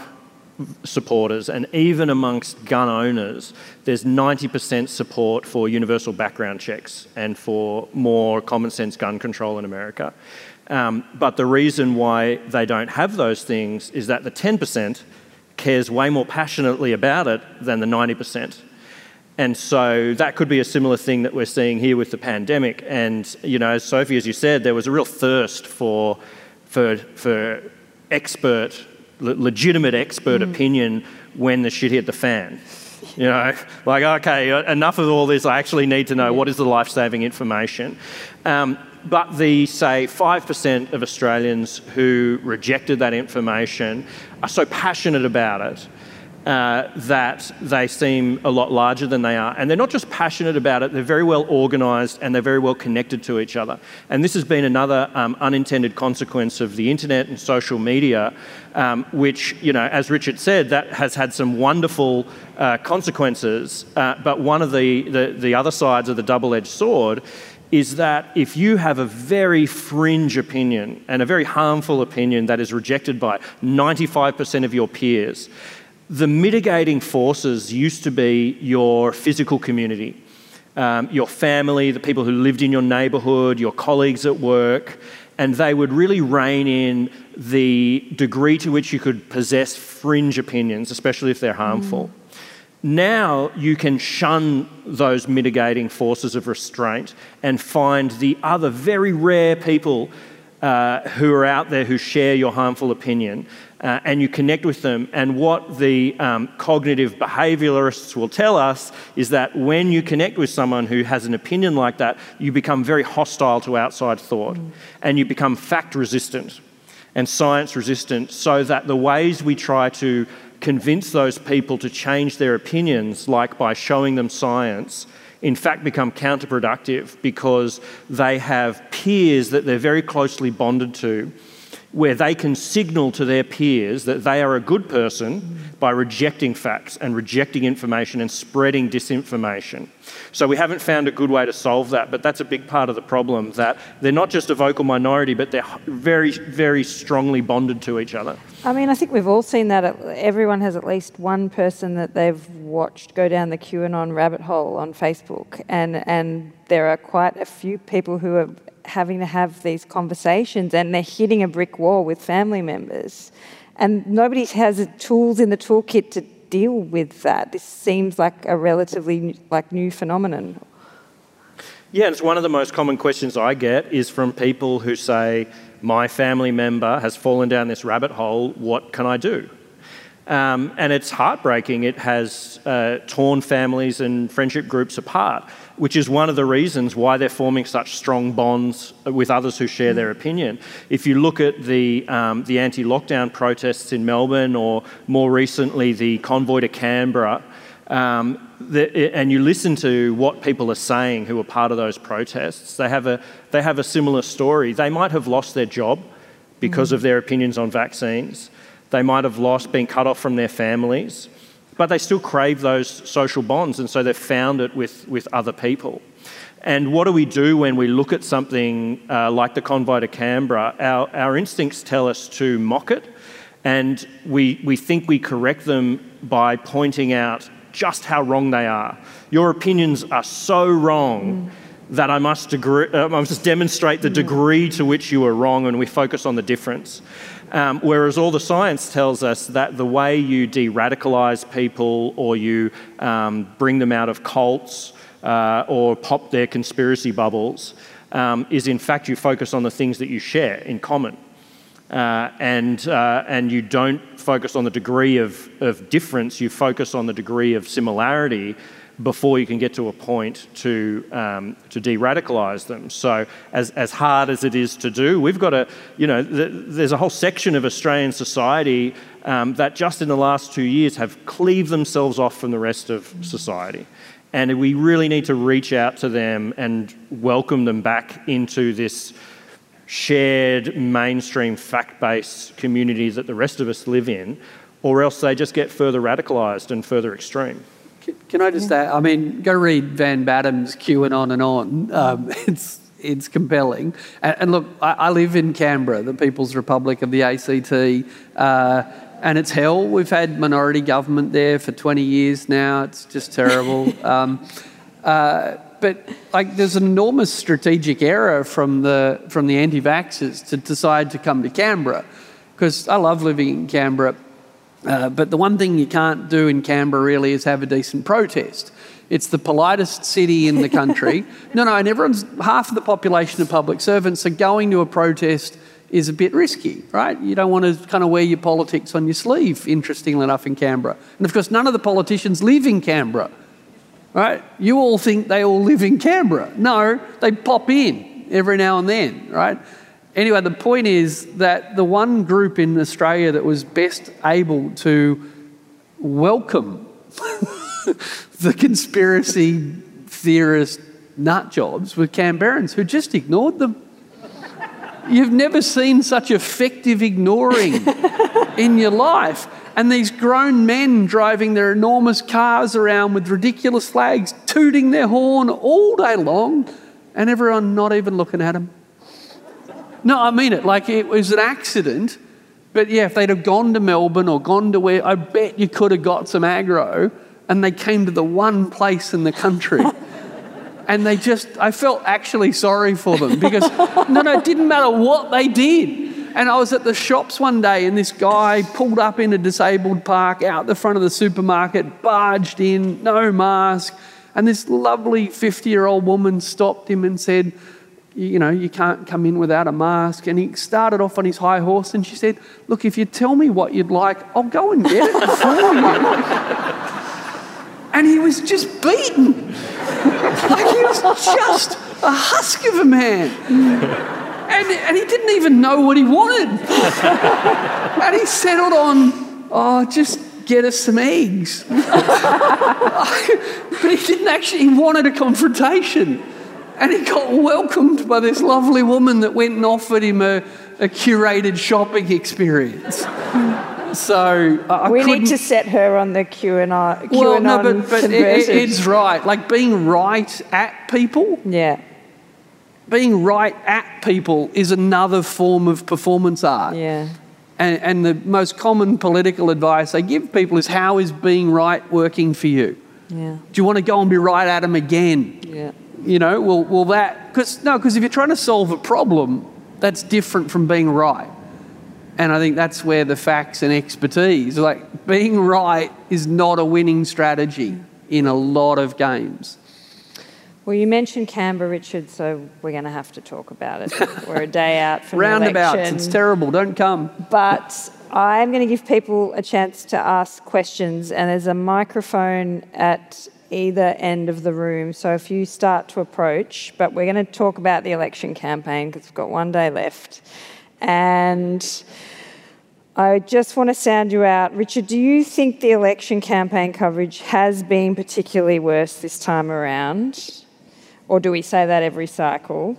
supporters and even amongst gun owners, there's 90% support for universal background checks and for more common sense gun control in America. Um, but the reason why they don't have those things is that the 10% cares way more passionately about it than the 90%. And so that could be a similar thing that we're seeing here with the pandemic. And, you know, Sophie, as you said, there was a real thirst for, for, for expert legitimate expert mm. opinion when the shit hit the fan. You know, like, okay, enough of all this. I actually need to know what is the life saving information. Um, but the, say, 5% of Australians who rejected that information are so passionate about it uh, that they seem a lot larger than they are. And they're not just passionate about it, they're very well organised and they're very well connected to each other. And this has been another um, unintended consequence of the internet and social media, um, which, you know, as Richard said, that has had some wonderful uh, consequences. Uh, but one of the, the, the other sides of the double edged sword is that if you have a very fringe opinion and a very harmful opinion that is rejected by 95% of your peers, the mitigating forces used to be your physical community, um, your family, the people who lived in your neighbourhood, your colleagues at work, and they would really rein in the degree to which you could possess fringe opinions, especially if they're harmful. Mm. Now you can shun those mitigating forces of restraint and find the other very rare people uh, who are out there who share your harmful opinion uh, and you connect with them. And what the um, cognitive behavioralists will tell us is that when you connect with someone who has an opinion like that, you become very hostile to outside thought mm. and you become fact resistant and science resistant, so that the ways we try to convince those people to change their opinions, like by showing them science, in fact become counterproductive because they have peers that they're very closely bonded to where they can signal to their peers that they are a good person by rejecting facts and rejecting information and spreading disinformation. So we haven't found a good way to solve that, but that's a big part of the problem that they're not just a vocal minority, but they're very, very strongly bonded to each other. I mean, I think we've all seen that. Everyone has at least one person that they've watched go down the QAnon rabbit hole on Facebook, and and there are quite a few people who are having to have these conversations and they're hitting a brick wall with family members. And nobody has tools in the toolkit to deal with that. This seems like a relatively like new phenomenon. Yeah, and it's one of the most common questions I get is from people who say, "My family member has fallen down this rabbit hole. What can I do?" Um, and it's heartbreaking. It has uh, torn families and friendship groups apart, which is one of the reasons why they're forming such strong bonds with others who share their opinion. If you look at the, um, the anti lockdown protests in Melbourne or more recently the convoy to Canberra, um, the, and you listen to what people are saying who are part of those protests, they have a, they have a similar story. They might have lost their job because mm. of their opinions on vaccines. They might have lost, been cut off from their families, but they still crave those social bonds, and so they've found it with, with other people. And what do we do when we look at something uh, like the convoy to Canberra? Our, our instincts tell us to mock it, and we, we think we correct them by pointing out just how wrong they are. Your opinions are so wrong. Mm that I must, uh, I must demonstrate the degree to which you are wrong, and we focus on the difference. Um, whereas all the science tells us that the way you de radicalize people or you um, bring them out of cults uh, or pop their conspiracy bubbles um, is in fact you focus on the things that you share in common. Uh, and, uh, and you don't focus on the degree of, of difference, you focus on the degree of similarity before you can get to a point to, um, to de radicalise them. So, as, as hard as it is to do, we've got a, you know, th- there's a whole section of Australian society um, that just in the last two years have cleaved themselves off from the rest of society. And we really need to reach out to them and welcome them back into this shared mainstream fact based community that the rest of us live in, or else they just get further radicalised and further extreme. Can I just add? I mean, go read Van Badham's QAnon and on. Um, it's it's compelling. And, and look, I, I, live in Canberra, the People's Republic of the ACT, uh, and it's hell. We've had minority government there for 20 years now. It's just terrible. um, uh, but like, there's an enormous strategic error from the from the anti-vaxxers to decide to come to Canberra, because I love living in Canberra. Uh, but the one thing you can't do in Canberra really is have a decent protest. It's the politest city in the country. no, no, and everyone's half of the population of public servants, so going to a protest is a bit risky, right? You don't want to kind of wear your politics on your sleeve, interestingly enough, in Canberra. And of course, none of the politicians live in Canberra, right? You all think they all live in Canberra. No, they pop in every now and then, right? Anyway, the point is that the one group in Australia that was best able to welcome the conspiracy theorist nut jobs were Canberrans who just ignored them. You've never seen such effective ignoring in your life. And these grown men driving their enormous cars around with ridiculous flags, tooting their horn all day long and everyone not even looking at him. No, I mean it. Like it was an accident. But yeah, if they'd have gone to Melbourne or gone to where, I bet you could have got some aggro, and they came to the one place in the country. and they just, I felt actually sorry for them because, no, no, it didn't matter what they did. And I was at the shops one day, and this guy pulled up in a disabled park out the front of the supermarket, barged in, no mask. And this lovely 50 year old woman stopped him and said, You know, you can't come in without a mask. And he started off on his high horse, and she said, Look, if you tell me what you'd like, I'll go and get it for you. and he was just beaten. like he was just a husk of a man. And, and he didn't even know what he wanted. and he settled on, oh, just get us some eggs. but he didn't actually, he wanted a confrontation. And he got welcomed by this lovely woman that went and offered him a, a curated shopping experience. So uh, we need to set her on the QAnon. QAnon well, no, but, but it, it's right. Like being right at people. Yeah being right at people is another form of performance art. Yeah. And, and, the most common political advice I give people is how is being right working for you? Yeah. Do you want to go and be right at them again? Yeah. You know, well, well that, because, no, because if you're trying to solve a problem, that's different from being right. And I think that's where the facts and expertise, like being right is not a winning strategy in a lot of games. Well, you mentioned Canberra, Richard, so we're going to have to talk about it. We're a day out from Roundabouts, election. it's terrible. Don't come. But I'm going to give people a chance to ask questions, and there's a microphone at either end of the room. So if you start to approach, but we're going to talk about the election campaign because we've got one day left. And I just want to sound you out. Richard, do you think the election campaign coverage has been particularly worse this time around? Or do we say that every cycle?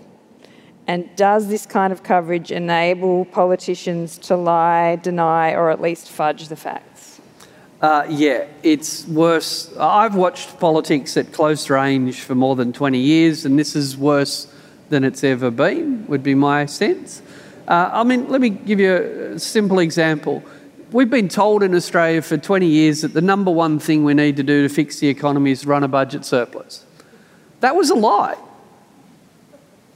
And does this kind of coverage enable politicians to lie, deny, or at least fudge the facts? Uh, yeah, it's worse. I've watched politics at close range for more than 20 years, and this is worse than it's ever been, would be my sense. Uh, I mean, let me give you a simple example. We've been told in Australia for 20 years that the number one thing we need to do to fix the economy is run a budget surplus. That was a lie.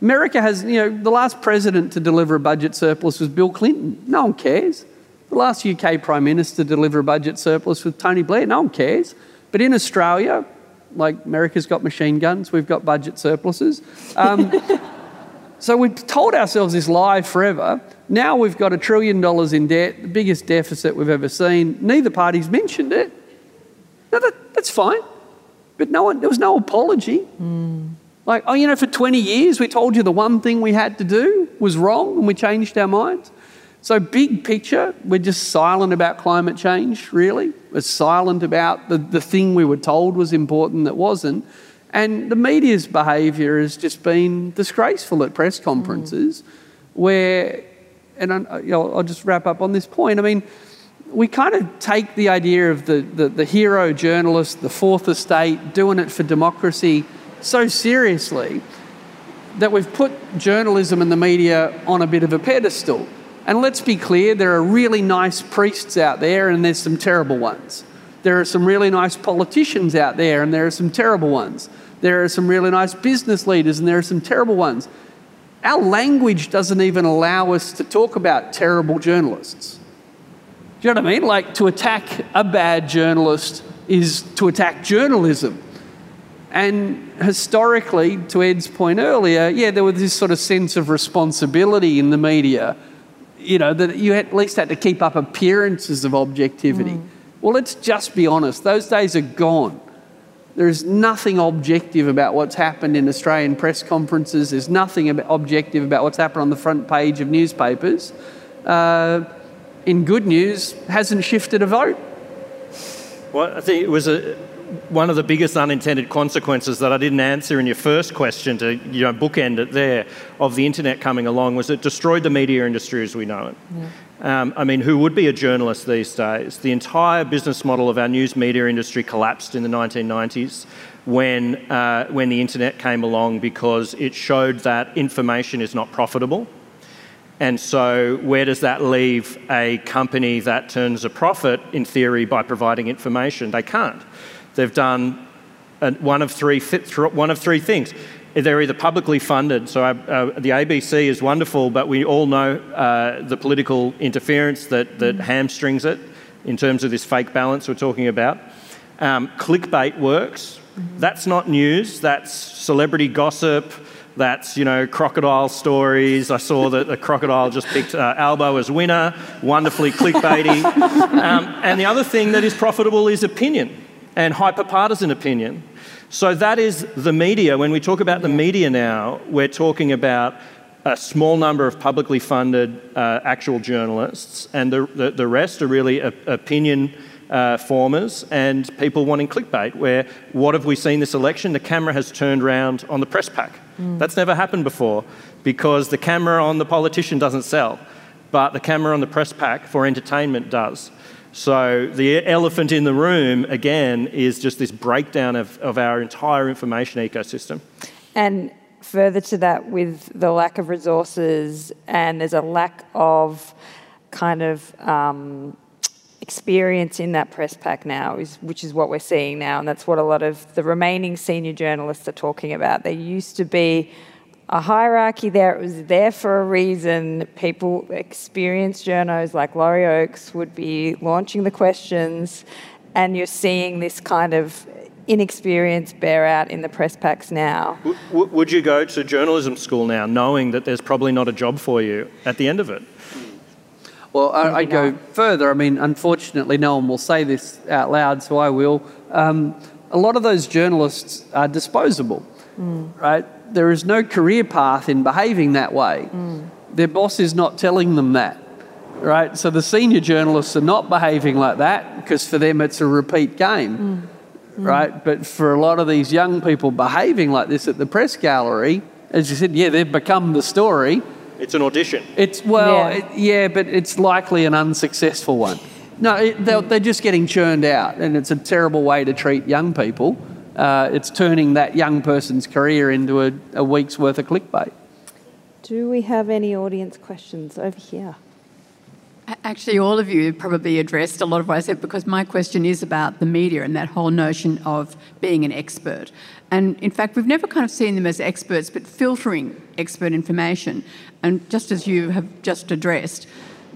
America has, you know, the last president to deliver a budget surplus was Bill Clinton. No one cares. The last UK Prime Minister to deliver a budget surplus with Tony Blair. No one cares. But in Australia, like America's got machine guns, we've got budget surpluses. Um, so we've told ourselves this lie forever. Now we've got a trillion dollars in debt, the biggest deficit we've ever seen. Neither party's mentioned it. No, that, that's fine. But no one, there was no apology. Mm. Like, oh, you know, for 20 years we told you the one thing we had to do was wrong and we changed our minds. So, big picture, we're just silent about climate change, really. We're silent about the, the thing we were told was important that wasn't. And the media's behaviour has just been disgraceful at press conferences, mm. where, and I, you know, I'll just wrap up on this point. I mean, we kind of take the idea of the, the, the, hero journalist, the fourth estate, doing it for democracy so seriously that we've put journalism and the media on a bit of a pedestal. And let's be clear, there are really nice priests out there and there's some terrible ones. There are some really nice politicians out there and there are some terrible ones. There are some really nice business leaders and there are some terrible ones. Our language doesn't even allow us to talk about terrible journalists. Do you know what I mean? Like to attack a bad journalist is to attack journalism. And historically, to Ed's point earlier, yeah, there was this sort of sense of responsibility in the media, you know, that you at least had to keep up appearances of objectivity. Mm. Well, let's just be honest, those days are gone. There is nothing objective about what's happened in Australian press conferences. There's nothing objective about what's happened on the front page of newspapers. Uh, in good news, hasn't shifted a vote. Well, I think it was a, one of the biggest unintended consequences that I didn't answer in your first question to you know bookend it there of the internet coming along was it destroyed the media industry as we know it. Yeah. Um, I mean, who would be a journalist these days? The entire business model of our news media industry collapsed in the 1990s. when, uh, when the internet came along because it showed that information is not profitable. And so, where does that leave a company that turns a profit, in theory, by providing information? They can't. They've done one of three, one of three things. They're either publicly funded, so uh, uh the ABC is wonderful, but we all know uh, the political interference that, that mm. hamstrings it in terms of this fake balance we're talking about. Um, clickbait works. Mm-hmm. That's not news, that's celebrity gossip that's, you know, crocodile stories. I saw that the crocodile just picked uh, Albo as winner, wonderfully clickbaity. um, and the other thing that is profitable is opinion and hyperpartisan opinion. So that is the media. When we talk about the media now, we're talking about a small number of publicly funded uh, actual journalists, and the, the, the rest are really opinion uh, formers and people wanting clickbait. Where what have we seen this election? The camera has turned around on the press pack. Mm. That's never happened before because the camera on the politician doesn't sell, but the camera on the press pack for entertainment does. So the elephant in the room, again, is just this breakdown of, of our entire information ecosystem. And further to that, with the lack of resources, and there's a lack of kind of um, experience in that press pack now, is, which is what we're seeing now, and that's what a lot of the remaining senior journalists are talking about. There used to be a hierarchy there, it was there for a reason. People, experienced journos like Laurie Oakes, would be launching the questions, and you're seeing this kind of inexperience bear out in the press packs now. W- would you go to journalism school now knowing that there's probably not a job for you at the end of it? Well, I, I go further. I mean, unfortunately, no one will say this out loud, so I will. Um, a lot of those journalists are disposable, mm. right? There is no career path in behaving that way. Mm. Their boss is not telling them that, right? So the senior journalists are not behaving like that because for them it's a repeat game, mm. right? But for a lot of these young people behaving like this at the press gallery, as you said, yeah, they've become the story it's an audition. It's well, yeah, it, yeah but it's likely an unsuccessful one. No, it, they're, they're, just getting churned out, and it's a terrible way to treat young people. Uh, it's turning that young person's career into a, a week's worth of clickbait. Do we have any audience questions over here? Actually, all of you probably addressed a lot of what I said because my question is about the media and that whole notion of being an expert. And in fact, we've never kind of seen them as experts, but filtering expert information. And just as you have just addressed,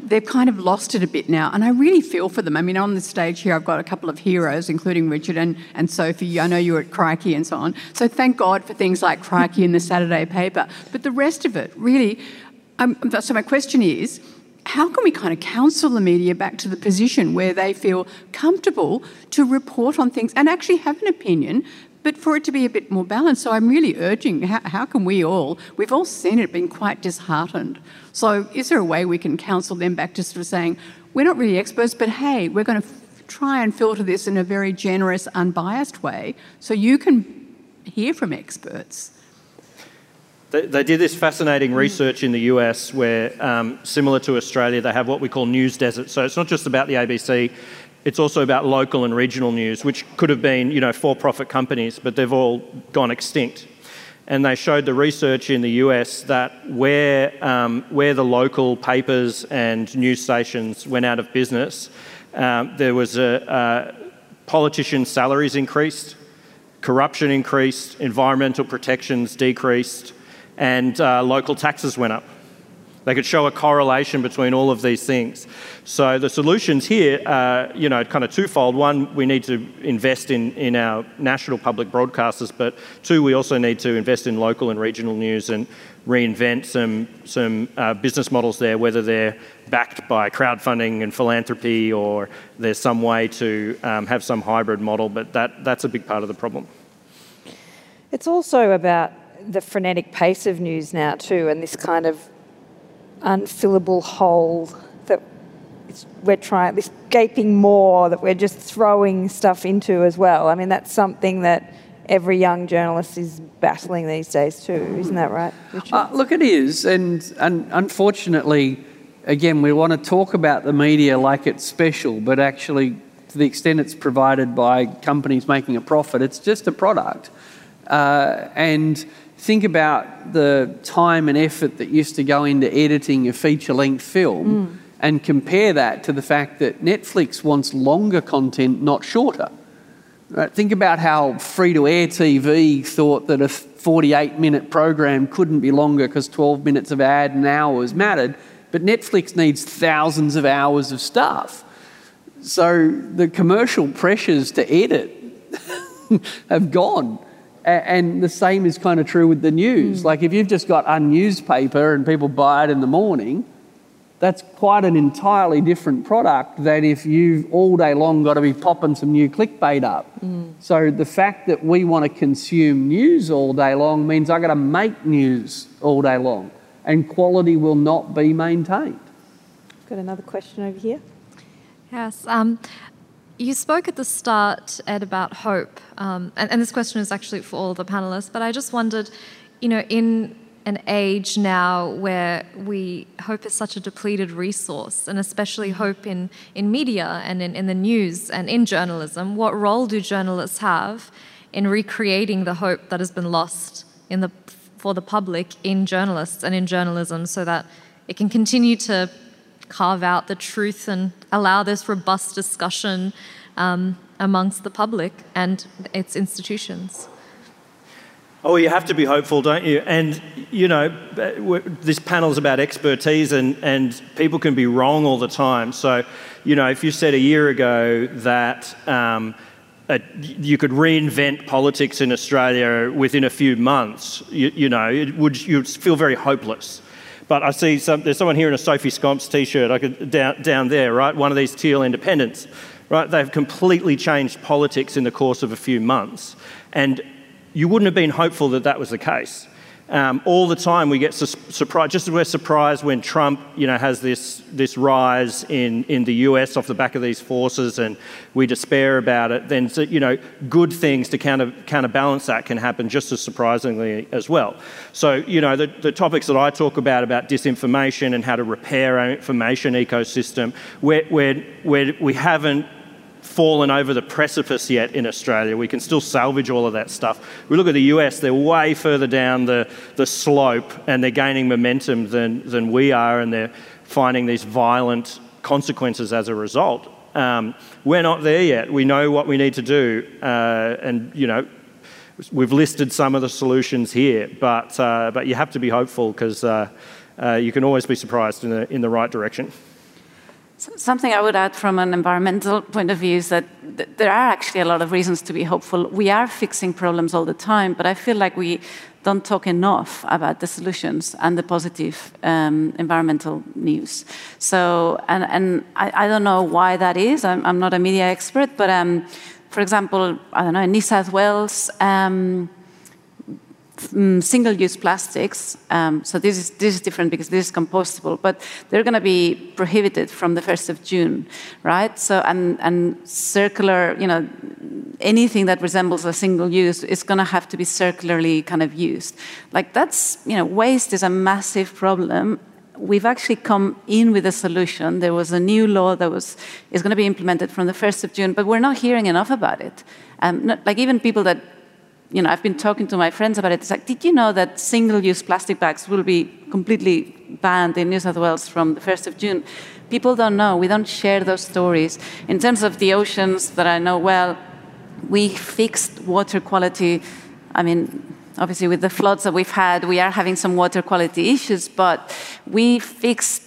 they've kind of lost it a bit now. And I really feel for them. I mean, on the stage here, I've got a couple of heroes, including Richard and, and Sophie. I know you're at Crikey and so on. So thank God for things like Crikey and the Saturday paper. But the rest of it, really, um, so my question is, how can we kind of counsel the media back to the position where they feel comfortable to report on things and actually have an opinion, but for it to be a bit more balanced? So I'm really urging how, how can we all, we've all seen it, been quite disheartened. So is there a way we can counsel them back to sort of saying, we're not really experts, but hey, we're going to f- try and filter this in a very generous, unbiased way so you can hear from experts? They, they did this fascinating mm. research in the US where, um, similar to Australia, they have what we call news deserts. So it's not just about the ABC, it's also about local and regional news, which could have been, you know, for-profit companies, but they've all gone extinct. And they showed the research in the US that where, um, where the local papers and news stations went out of business, um, there was a, uh, politician salaries increased, corruption increased, environmental protections decreased, and uh, local taxes went up. They could show a correlation between all of these things. So the solutions here are, you know, kind of twofold. One, we need to invest in, in our national public broadcasters, but two, we also need to invest in local and regional news and reinvent some, some uh, business models there, whether they're backed by crowdfunding and philanthropy or there's some way to um, have some hybrid model, but that, that's a big part of the problem. It's also about the frenetic pace of news now too, and this kind of unfillable hole that we're trying, this gaping maw that we're just throwing stuff into as well. I mean, that's something that every young journalist is battling these days too, isn't that right? Uh, look, it is, and, and unfortunately, again, we want to talk about the media like it's special, but actually, to the extent it's provided by companies making a profit, it's just a product. Uh, and think about the time and effort that used to go into editing a feature length film mm. and compare that to the fact that Netflix wants longer content, not shorter. Right? Think about how free to air TV thought that a 48 minute program couldn't be longer because 12 minutes of ad and hours mattered, but Netflix needs thousands of hours of stuff. So the commercial pressures to edit have gone. And the same is kind of true with the news. Mm. Like if you've just got a newspaper and people buy it in the morning, that's quite an entirely different product than if you've all day long got to be popping some new clickbait up. Mm. So the fact that we want to consume news all day long means I've got to make news all day long, and quality will not be maintained. Got another question over here. Yes. Um, you spoke at the start, Ed, about hope. Um, and, and, this question is actually for all the panelists, but I just wondered, you know, in an age now where we hope is such a depleted resource, and especially hope in, in media and in, in the news and in journalism, what role do journalists have in recreating the hope that has been lost in the, for the public in journalists and in journalism so that it can continue to carve out the truth and allow this robust discussion um, amongst the public and its institutions. Oh, you have to be hopeful, don't you? And, you know, this panel is about expertise and, and people can be wrong all the time. So, you know, if you said a year ago that um, a, you could reinvent politics in Australia within a few months, you, you know, it would, you'd feel very hopeless. But I see some, there's someone here in a Sophie Scamps t-shirt I could, down, down there, right? One of these teal independents, right? They've completely changed politics in the course of a few months. And you wouldn't have been hopeful that that was the case. Um, all the time we get su- surprised, just as we're surprised when Trump, you know, has this, this rise in, in the US off the back of these forces and we despair about it, then, you know, good things to counter, counterbalance that can happen just as surprisingly as well. So, you know, the, the topics that I talk about, about disinformation and how to repair our information ecosystem, where, where, where we haven't fallen over the precipice yet in Australia. We can still salvage all of that stuff. We look at the US, they're way further down the, the slope and they're gaining momentum than, than we are, and they're finding these violent consequences as a result. Um, we're not there yet. We know what we need to do, uh, and you know, we've listed some of the solutions here, but, uh, but you have to be hopeful because uh, uh, you can always be surprised in the, in the right direction. Something I would add from an environmental point of view is that th there are actually a lot of reasons to be hopeful. We are fixing problems all the time, but I feel like we don't talk enough about the solutions and the positive um, environmental news. So, and, and I, I, don't know why that is. I'm, I'm not a media expert, but um, for example, I don't know, in New South Wales, um, um, single-use plastics. Um, so this is this is different because this is compostable, but they're going to be prohibited from the first of June, right? So and and circular, you know, anything that resembles a single use is going to have to be circularly kind of used. Like that's you know, waste is a massive problem. We've actually come in with a solution. There was a new law that was is going to be implemented from the first of June, but we're not hearing enough about it. Um, not, like even people that you know, I've been talking to my friends about it. It's like, did you know that single-use plastic bags will be completely banned in New South Wales from the 1st of June? People don't know. We don't share those stories. In terms of the oceans that I know well, we fixed water quality. I mean, obviously with the floods that we've had, we are having some water quality issues, but we fixed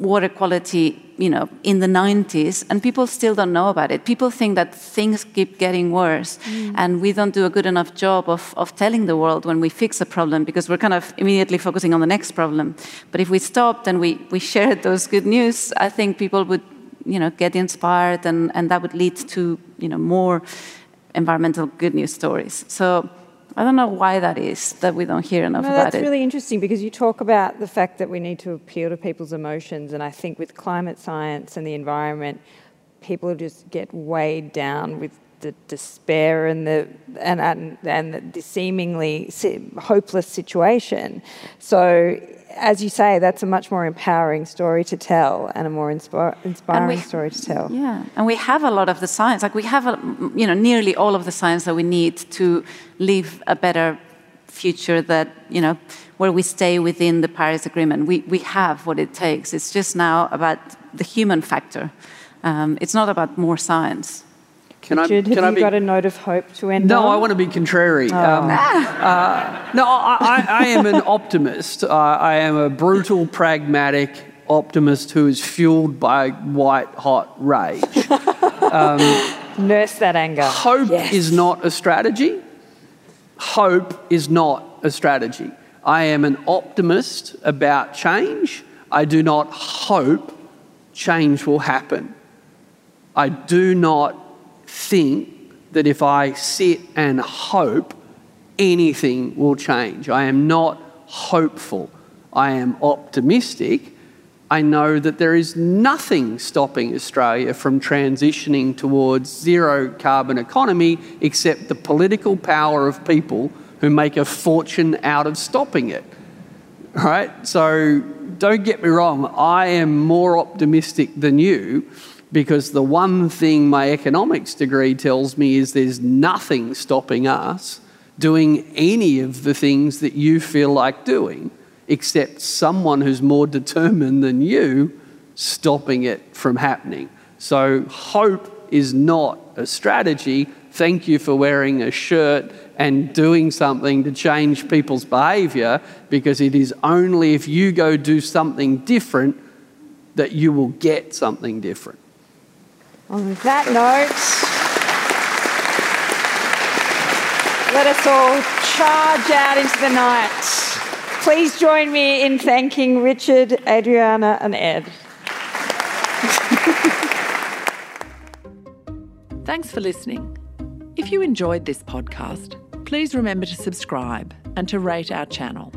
water quality you know, in the 90s, and people still don't know about it. People think that things keep getting worse, mm. and we don't do a good enough job of, of telling the world when we fix a problem because we're kind of immediately focusing on the next problem. But if we stopped and we, we shared those good news, I think people would, you know, get inspired, and, and that would lead to, you know, more environmental good news stories. So I don't know why that is that we don't hear enough no, about it. That's really interesting because you talk about the fact that we need to appeal to people's emotions, and I think with climate science and the environment, people just get weighed down with the despair and the and and, and the seemingly hopeless situation. So as you say, that's a much more empowering story to tell and a more inspire, inspiring we, story to tell. Yeah, and we have a lot of the science. Like we have, a, you know, nearly all of the science that we need to live a better future. That you know, where we stay within the Paris Agreement. We we have what it takes. It's just now about the human factor. Um, it's not about more science. Can Richard, I, can have I you be, got a note of hope to end no, on? I want to be contrary. Oh. Um, uh, no, I, I, am an optimist. Uh, I am a brutal, pragmatic optimist who is fueled by white hot rage. Um, Nurse that anger. Hope yes. is not a strategy. Hope is not a strategy. I am an optimist about change. I do not hope change will happen. I do not think that if I sit and hope, anything will change. I am not hopeful. I am optimistic. I know that there is nothing stopping Australia from transitioning towards zero carbon economy except the political power of people who make a fortune out of stopping it. Right? So don't get me wrong, I am more optimistic than you because the one thing my economics degree tells me is there's nothing stopping us doing any of the things that you feel like doing, except someone who's more determined than you stopping it from happening. So, hope is not a strategy. Thank you for wearing a shirt and doing something to change people's behavior because it is only if you go do something different that you will get something different. On that note, let us all charge out into the night. Please join me in thanking Richard, Adriana, and Ed. Thanks for listening. If you enjoyed this podcast, please remember to subscribe and to rate our channel.